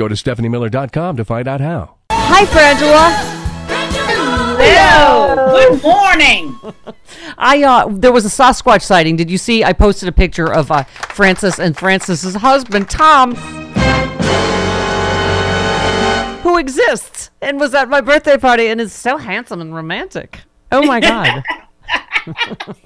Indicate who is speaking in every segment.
Speaker 1: Go to StephanieMiller.com to find out how.
Speaker 2: Hi, Frangela.
Speaker 3: Hello. Good morning.
Speaker 2: I uh, there was a Sasquatch sighting. Did you see? I posted a picture of uh, Frances and Frances's husband Tom, who exists and was at my birthday party and is so handsome and romantic. Oh my god.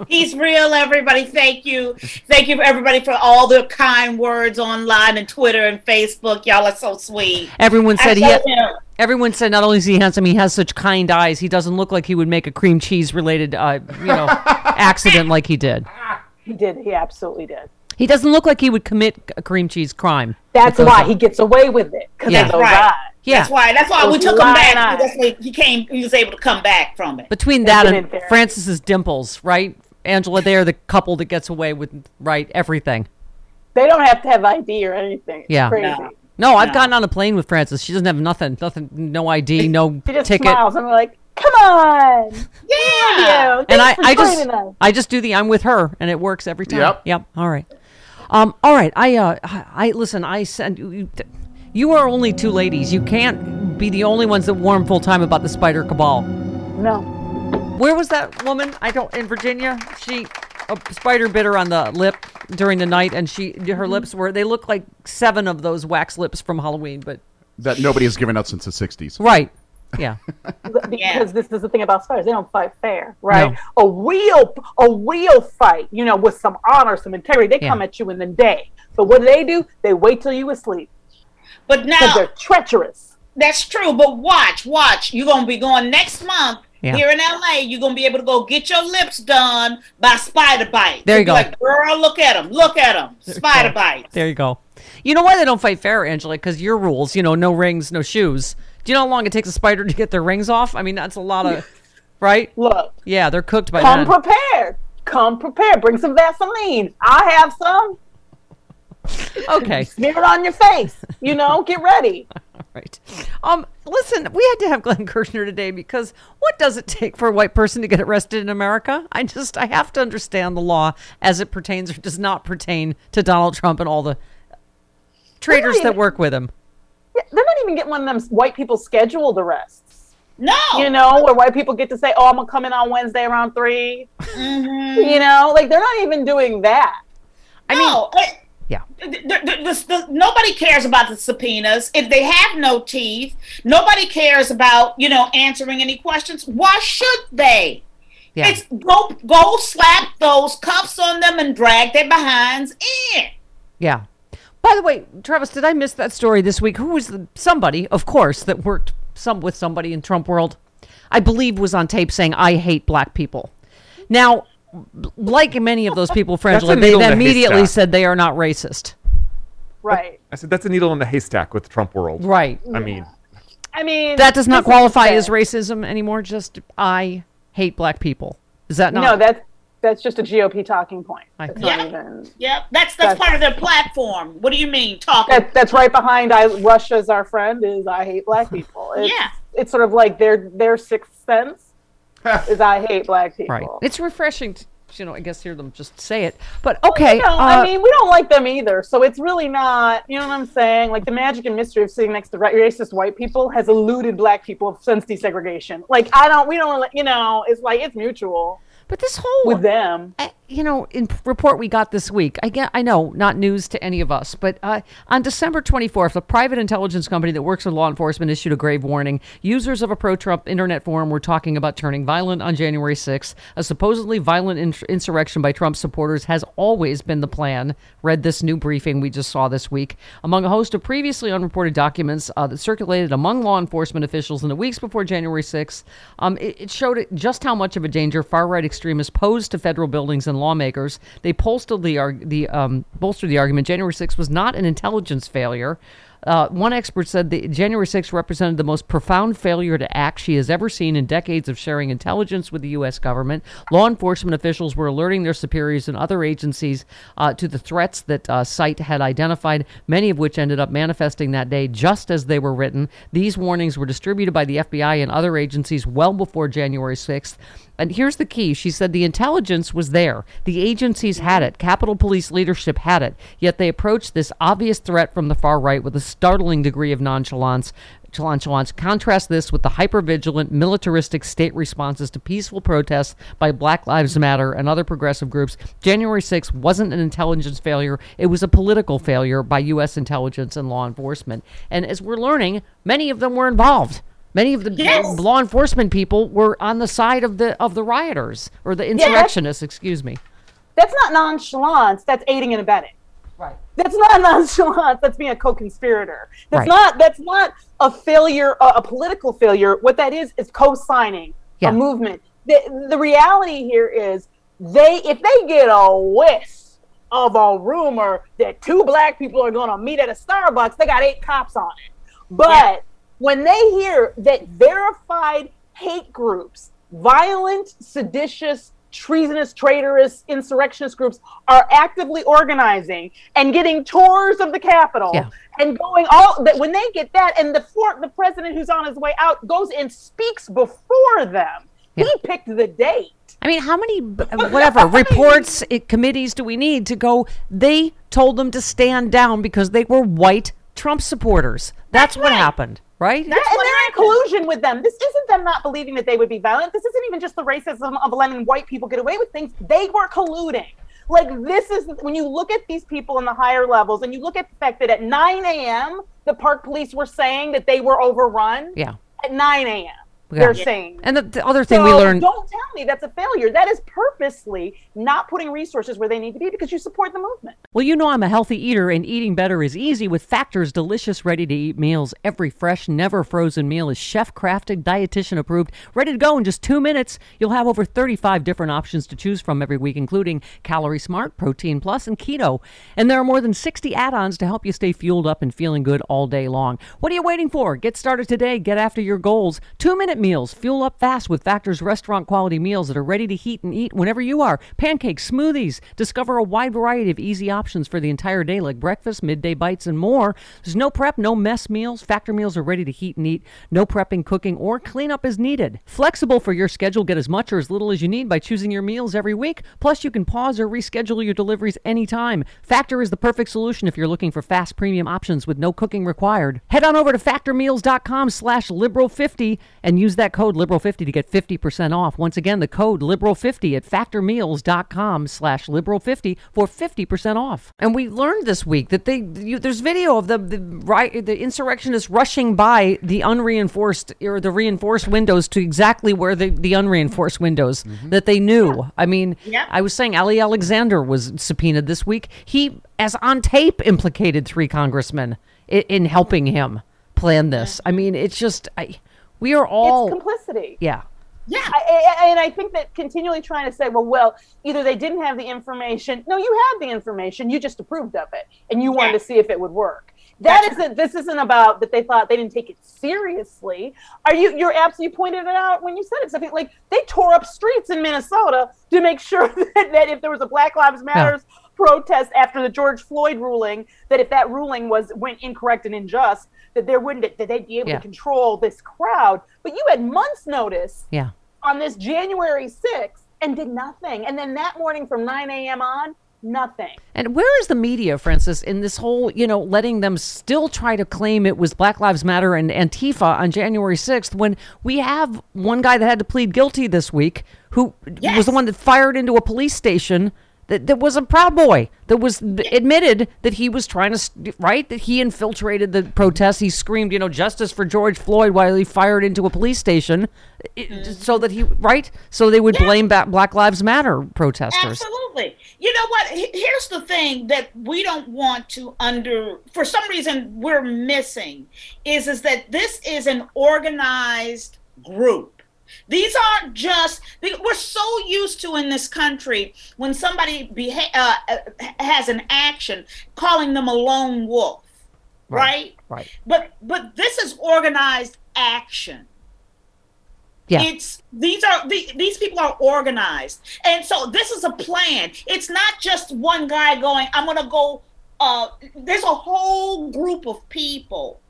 Speaker 3: He's real, everybody. Thank you. Thank you, everybody, for all the kind words online and Twitter and Facebook. Y'all are so sweet.
Speaker 2: Everyone said he. Ha- everyone said not only is he handsome, he has such kind eyes. He doesn't look like he would make a cream cheese related, uh, you know, accident like he did.
Speaker 4: He did. He absolutely did.
Speaker 2: He doesn't look like he would commit a cream cheese crime.
Speaker 4: That's why
Speaker 2: eyes.
Speaker 4: he gets away with it because
Speaker 2: Yeah.
Speaker 4: of
Speaker 3: Right.
Speaker 4: eyes.
Speaker 2: Yeah.
Speaker 3: That's why. That's why we took him back.
Speaker 4: eyes.
Speaker 3: That's why he came. He was able to come back from it.
Speaker 2: Between that
Speaker 4: been
Speaker 2: and. Frances's dimples, right? Angela, they are the couple that gets away with right everything.
Speaker 4: They don't have to have ID or anything. It's
Speaker 2: Yeah.
Speaker 4: crazy.
Speaker 3: No.
Speaker 2: No, I've
Speaker 3: No.
Speaker 2: gotten on a plane with Frances. She doesn't have nothing, nothing, no ID, no
Speaker 4: She just
Speaker 2: ticket.
Speaker 4: smiles and we're like, "Come on,
Speaker 3: Yeah.
Speaker 2: And I, I just,
Speaker 4: us."
Speaker 2: I just do the I'm with her, and it works every time.
Speaker 5: Yep.
Speaker 2: Yep. All right. Um. All right. I, uh, I listen. I send you. You are only two ladies. You can't be the only ones that warm full time about the spider cabal.
Speaker 4: No,
Speaker 2: Where was that woman? I don't in Virginia. She a spider bit her on the lip during the night, and she
Speaker 4: Mm-hmm.
Speaker 2: her lips were they look like seven of those wax lips from Halloween. But
Speaker 5: that nobody has given out since the 60s.
Speaker 2: right, yeah,
Speaker 4: because
Speaker 3: Yeah.
Speaker 4: this is the thing about spiders. They don't fight fair, right?
Speaker 2: No.
Speaker 4: A real, a real fight, you know, with some honor, some integrity. They
Speaker 2: Yeah.
Speaker 4: come at you in the day. But what do they do? They wait till you asleep
Speaker 3: But now
Speaker 4: they're treacherous.
Speaker 3: that's true. But watch, watch. You're gonna be going next month
Speaker 2: Yeah.
Speaker 3: here in LA. You're gonna be able to go get your lips done by spider bite.
Speaker 2: There you go.
Speaker 3: Like, girl, look at them. Look at them. Spider bites.
Speaker 2: there you go. You know why they don't fight fair, Angela? Because your rules, you know, no rings, no shoes. Do you know how long it takes a spider to get their rings off? I mean, that's a lot of, right?
Speaker 4: Look,
Speaker 2: Yeah, they're cooked by
Speaker 4: come
Speaker 2: then.
Speaker 4: prepared. Come prepared. Bring some Vaseline. I have some.
Speaker 2: okay.
Speaker 4: Smear it on your face. You know, get ready.
Speaker 2: Right. Um, listen, we had to have Glenn Kirshner today because what does it take for a white person to get arrested in America? I just I have to understand the law as it pertains or does not pertain to Donald Trump and all the traitors that work with him.
Speaker 4: Yeah, They're not even getting one of them white people scheduled arrests.
Speaker 3: No.
Speaker 4: You know, where white people get to say, "Oh, I'm gonna come in on Wednesday around 3 mm-hmm. You know, like they're not even doing that.
Speaker 2: I mean,
Speaker 3: no. it-
Speaker 2: yeah.
Speaker 3: the- the- the- the- nobody cares about the subpoenas if they have no teeth. Nobody cares about you know answering any questions. Why should they?
Speaker 2: Yeah.
Speaker 3: It's go go slap those cuffs on them and drag their behinds in.
Speaker 2: Yeah. By the way, Travis, did I miss that story this week? Who was the, somebody, of course, that worked some with somebody in Trump world? I believe was on tape saying, "I hate black people." Now, like many of those people,
Speaker 6: That's a
Speaker 2: Frangela, they
Speaker 6: needle
Speaker 2: then immediately
Speaker 6: haystack.
Speaker 2: said they are not racist.
Speaker 4: Right.
Speaker 6: I said that's a needle in the haystack with the Trump world.
Speaker 2: Right.
Speaker 6: I mean,
Speaker 4: I mean,
Speaker 2: That does not qualify as racism anymore. Just I hate black people. Is that not?
Speaker 4: No, that's That's just a GOP talking point.
Speaker 2: I
Speaker 4: It's
Speaker 2: think.
Speaker 4: not
Speaker 3: Yeah.
Speaker 4: even.
Speaker 3: Yep, that's that's
Speaker 4: That's-
Speaker 3: part of their platform. What do you mean talking?
Speaker 4: That, that's right behind I Russia's our friend is I hate black people. It's,
Speaker 3: Yeah.
Speaker 4: It's sort of like their their sixth sense is I hate black people.
Speaker 2: Right. It's refreshing to, you know, I guess hear them just say it. But okay.
Speaker 4: You know,
Speaker 2: uh,
Speaker 4: I mean, we don't like them either, so it's really not. You know what I'm saying? Like the magic and mystery of sitting next to racist white people has eluded black people since desegregation. Like I don't, we don't, you know, it's like it's mutual
Speaker 2: but this whole
Speaker 4: with them.
Speaker 2: I- you know, in report we got this week, I get, I know, not news to any of us, but uh, on December 24th, a private intelligence company that works with law enforcement issued a grave warning. Users of a pro-Trump internet forum were talking about turning violent on January 6th. A supposedly violent in- insurrection by Trump supporters has always been the plan. Read this new briefing we just saw this week. Among a host of previously unreported documents uh, that circulated among law enforcement officials in the weeks before January 6th, um, it, it showed just how much of a danger far-right extremists pose to federal buildings and lawmakers. They bolstered the, arg- the um, bolstered the argument January 6th was not an intelligence failure. Uh, one expert said that January 6th represented the most profound failure to act she has ever seen in decades of sharing intelligence with the U.S. government. Law enforcement officials were alerting their superiors and other agencies uh, to the threats that uh, SITE had identified, many of which ended up manifesting that day just as they were written. These warnings were distributed by the FBI and other agencies well before January 6th. And here's the key. She said the intelligence was there. The agencies had it. Capitol Police leadership had it. Yet they approached this obvious threat from the far right with a startling degree of nonchalance. Nonchalance. Contrast this with the hypervigilant, militaristic state responses to peaceful protests by Black Lives Matter and other progressive groups. January 6th wasn't an intelligence failure, it was a political failure by U.S. intelligence and law enforcement. And as we're learning, many of them were involved. Many of the
Speaker 3: Yes.
Speaker 2: law enforcement people were on the side of the of the rioters or the insurrectionists, excuse me.
Speaker 4: That's not nonchalance. That's aiding and abetting.
Speaker 2: Right.
Speaker 4: That's not nonchalance. That's being a co-conspirator. That's
Speaker 2: Right.
Speaker 4: not. That's not a failure, a, a political failure. What that is is co-signing
Speaker 2: Yeah.
Speaker 4: a movement. The, the reality here is they, if they get a whiff of a rumor that two black people are going to meet at a Starbucks, they got eight cops on it. But when they hear that verified hate groups, violent, seditious, treasonous, traitorous, insurrectionist groups are actively organizing and getting tours of the Capitol
Speaker 2: Yeah.
Speaker 4: and going all that when they get that and the for, the president who's on his way out goes and speaks before them.
Speaker 2: Yeah.
Speaker 4: He picked the date.
Speaker 2: I mean, how many whatever reports, eh, committees do we need to go? They told them to stand down because they were white Trump supporters. That's, what
Speaker 4: right.
Speaker 2: happened, right?
Speaker 4: Yeah, and they're in collusion with them. This isn't them not believing that they would be violent. This isn't even just the racism of letting white people get away with things. They were colluding. Like this is when you look at these people in the higher levels, and you look at the fact that at 9 a.m. the park police were saying that they were overrun.
Speaker 2: Yeah.
Speaker 4: At 9 a.m. They're saying.
Speaker 2: And the, the other thing we learned.
Speaker 4: Don't tell me that's a failure. That is purposely not putting resources where they need to be because you support the movement.
Speaker 2: Well, you know I'm a healthy eater, and eating better is easy with Factor's delicious, ready to eat meals. Every fresh, never frozen meal is chef crafted, dietitian approved, ready to go in just two minutes. You'll have over 35 different options to choose from every week, including Calorie Smart, Protein Plus, and Keto. And there are more than 60 add ons to help you stay fueled up and feeling good all day long. What are you waiting for? Get started today. Get after your goals. Two minute meals. Fuel up fast with Factor's restaurant quality meals that are ready to heat and eat whenever you are. Pancakes, smoothies. Discover a wide variety of easy options for the entire day, like breakfast, midday bites, and more. There's no prep, no mess meals. Factor meals are ready to heat and eat. No prepping, cooking, or cleanup is needed. Flexible for your schedule. Get as much or as little as you need by choosing your meals every week. Plus, you can pause or reschedule your deliveries anytime. Factor is the perfect solution if you're looking for fast premium options with no cooking required. Head on over to factormeals.com slash liberal50 and use that code liberal50 to get 50% off. Once again, the code liberal50 at factormeals.com slash liberal50 for 50% off. And we learned this week that they you, there's video of the the, right, the insurrectionists rushing by the unreinforced or the reinforced windows to exactly where the, the unreinforced windows mm-hmm. that they knew. I mean,
Speaker 3: Yeah.
Speaker 2: I was saying Ali Alexander was subpoenaed this week. He, as on tape, implicated three congressmen in, in helping him plan this. I mean, it's just I, we are all
Speaker 4: It's complicity.
Speaker 2: yeah.
Speaker 3: Yeah.
Speaker 4: I, I, and I think that continually trying to say, well, well, either they didn't have the information. No, you had the information. You just approved of it, and you wanted
Speaker 3: Yeah.
Speaker 4: to see if it would work. That
Speaker 3: That's
Speaker 4: isn't. This isn't about that they thought they didn't take it seriously. Are you? You're absolutely pointed it out when you said it. Something like they tore up streets in Minnesota to make sure that, that if there was a Black Lives Matters protest after the George Floyd ruling, that if that ruling was went incorrect and unjust, that there wouldn't that they'd be able
Speaker 2: Yeah.
Speaker 4: to control this crowd. But you had months' notice
Speaker 2: Yeah.
Speaker 4: on this January 6th and did nothing. And then that morning from 9 a.m. on, nothing.
Speaker 2: And where is the media, Frances, in this whole, you know, letting them still try to claim it was Black Lives Matter and Antifa on January 6th when we have one guy that had to plead guilty this week who was the one that fired into a police station that, that was a Proud Boy that was admitted that he was trying to, right? That he infiltrated the protests. He screamed, you know, justice for George Floyd while he fired into a police station it- mm-hmm. so that he, right? So they would blame Black Lives Matter protesters.
Speaker 3: Absolutely. You know what? Here's the thing that we don't want to under for some reason we're missing is is that this is an organized group. These aren't just we're so used to in this country when somebody beha- uh, uh, has an action calling them a lone wolf, right?
Speaker 2: Right.
Speaker 3: But but this is organized action.
Speaker 2: Yeah.
Speaker 3: It's these are the, these people are organized, and so this is a plan. It's not just one guy going. I'm going to go. Uh, there's a whole group of people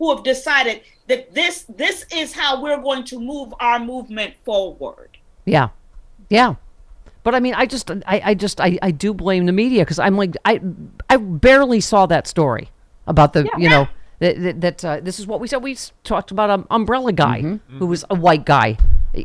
Speaker 3: who have decided that this this is how we're going to move our movement forward.
Speaker 2: Yeah, yeah. But I mean, I just, I, I just, I, I do blame the media because I'm like, I, I barely saw that story about the, you know, that that, that uh, this is what we said. We talked about an umbrella guy who was a white guy,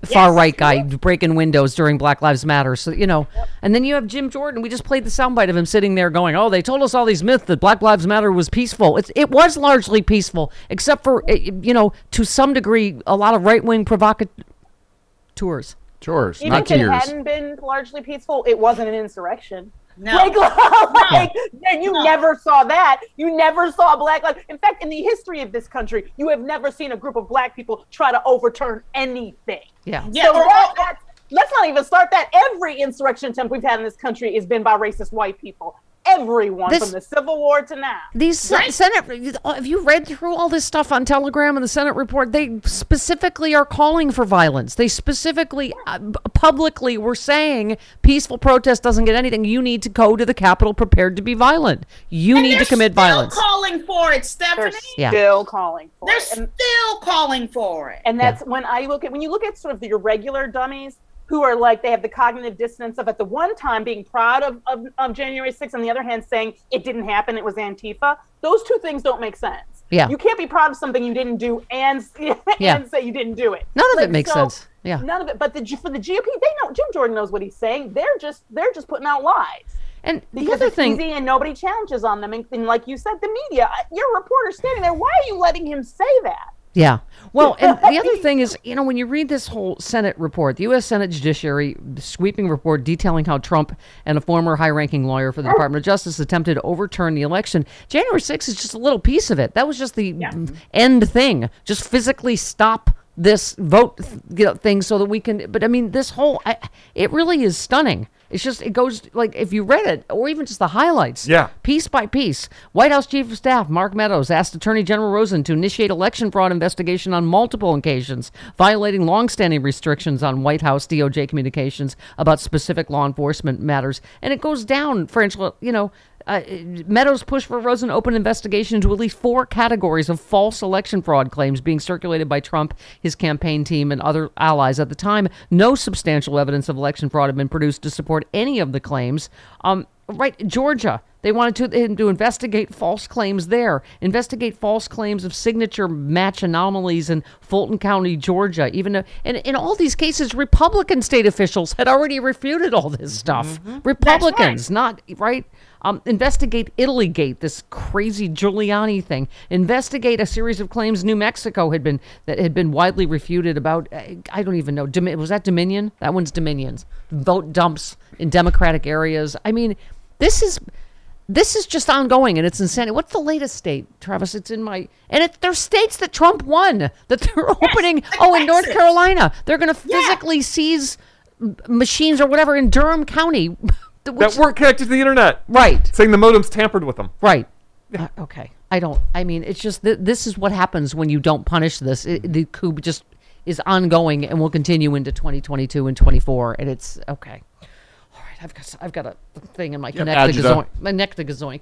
Speaker 2: far right guy breaking windows during Black Lives Matter. So you know, and then you have Jim Jordan. We just played the soundbite of him sitting there going, "Oh, they told us all these myths that Black Lives Matter was peaceful. It's, it was largely peaceful, except for eh, you know, to some degree, a lot of right wing provocateurs."
Speaker 5: Chores,
Speaker 4: Even
Speaker 5: not
Speaker 4: if it hadn't been largely peaceful, it wasn't an insurrection.
Speaker 3: No.
Speaker 4: Like, like, and you never saw that. You never saw black lives. In fact, in the history of this country, you have never seen a group of black people try to overturn anything.
Speaker 2: Yeah.
Speaker 3: Yeah,
Speaker 4: so that, that, let's not even start that. Every insurrection attempt we've had in this country has been by racist white people. Everyone
Speaker 2: This-
Speaker 4: from the Civil War to now.
Speaker 2: These se- Senate, have you read through all this stuff on Telegram and the Senate report? They specifically are calling for violence. They specifically, uh, publicly, were saying peaceful protest doesn't get anything. You need to go to the Capitol prepared to be violent. You
Speaker 3: And
Speaker 2: need to
Speaker 3: they're
Speaker 2: commit violence.
Speaker 3: Calling for it,
Speaker 4: They're
Speaker 3: Stephanie.
Speaker 2: Yeah.
Speaker 4: still calling for it.
Speaker 3: They're
Speaker 4: it. And-
Speaker 3: still calling for it.
Speaker 4: And that's when I look at when you look at sort of the irregular dummies who are like they have the cognitive dissonance of at the one time being proud of, of, of January 6th, on the other hand saying it didn't happen, it was Antifa. Those two things don't make sense.
Speaker 2: Yeah.
Speaker 4: You can't be proud of something you didn't do and,
Speaker 2: Yeah.
Speaker 4: and say you didn't do it.
Speaker 2: None of it makes
Speaker 4: so,
Speaker 2: sense. Yeah.
Speaker 4: None of it. But the, for the GOP, they know Jim Jordan knows what he's saying. They're just they're just putting out lies.
Speaker 2: And the
Speaker 4: Because
Speaker 2: other
Speaker 4: it's
Speaker 2: thing,
Speaker 4: easy and nobody challenges on them. And, and like you said, the media, your reporter standing there, why are you letting him say that?
Speaker 2: Yeah. Well, and the other thing is, you know, when you read this whole Senate report, the U.S. Senate Judiciary sweeping report detailing how Trump and a former high ranking lawyer for the oh. Department of Justice attempted to overturn the election, January 6th is just a little piece of it. That was just the end thing. Just physically stop this vote th- you know, thing so that we can. But I mean, this whole, I, it really is stunning. It's just, it goes like, if you read it, or even just the highlights,
Speaker 6: Yeah.
Speaker 2: piece by piece. White House Chief of Staff Mark Meadows asked Attorney General Rosen to initiate election fraud investigation on multiple occasions, violating longstanding restrictions on White House DOJ communications about specific law enforcement matters. And it goes down, French, you know. Uh, Meadows pushed for Rosen open investigation into at least four categories of false election fraud claims being circulated by Trump, his campaign team, and other allies. At the time, no substantial evidence of election fraud had been produced to support any of the claims. Um, right, Georgia, they wanted to, him to investigate false claims there, investigate false claims of signature match anomalies in Fulton County, Georgia. Even though, and in all these cases, Republican state officials had already refuted all this stuff. Republicans, not right. Um, investigate Italygate, this crazy Giuliani thing. Investigate a series of claims New Mexico had been that had been widely refuted about. uh, I don't even know. Was that Dominion? That one's Dominions. Vote dumps in Democratic areas. I mean, this is this is just ongoing and it's insanity. What's the latest state, Travis? It's in my and it there's states that Trump won that they're opening. Oh, in North Carolina, they're going to
Speaker 3: Yeah.
Speaker 2: physically seize machines or whatever in Durham County.
Speaker 6: that
Speaker 2: which-
Speaker 6: weren't connected to the internet.
Speaker 2: right,
Speaker 6: Saying the modems tampered with them.
Speaker 2: right. Uh, okay, I don't. I mean, it's just th- this is what happens when you don't punish this. It, the coup just is ongoing and will continue into 2022 and 24. And it's okay. All right, I've got I've got a thing in my connect the
Speaker 5: agita.
Speaker 2: gazoink, my neck the gazoink.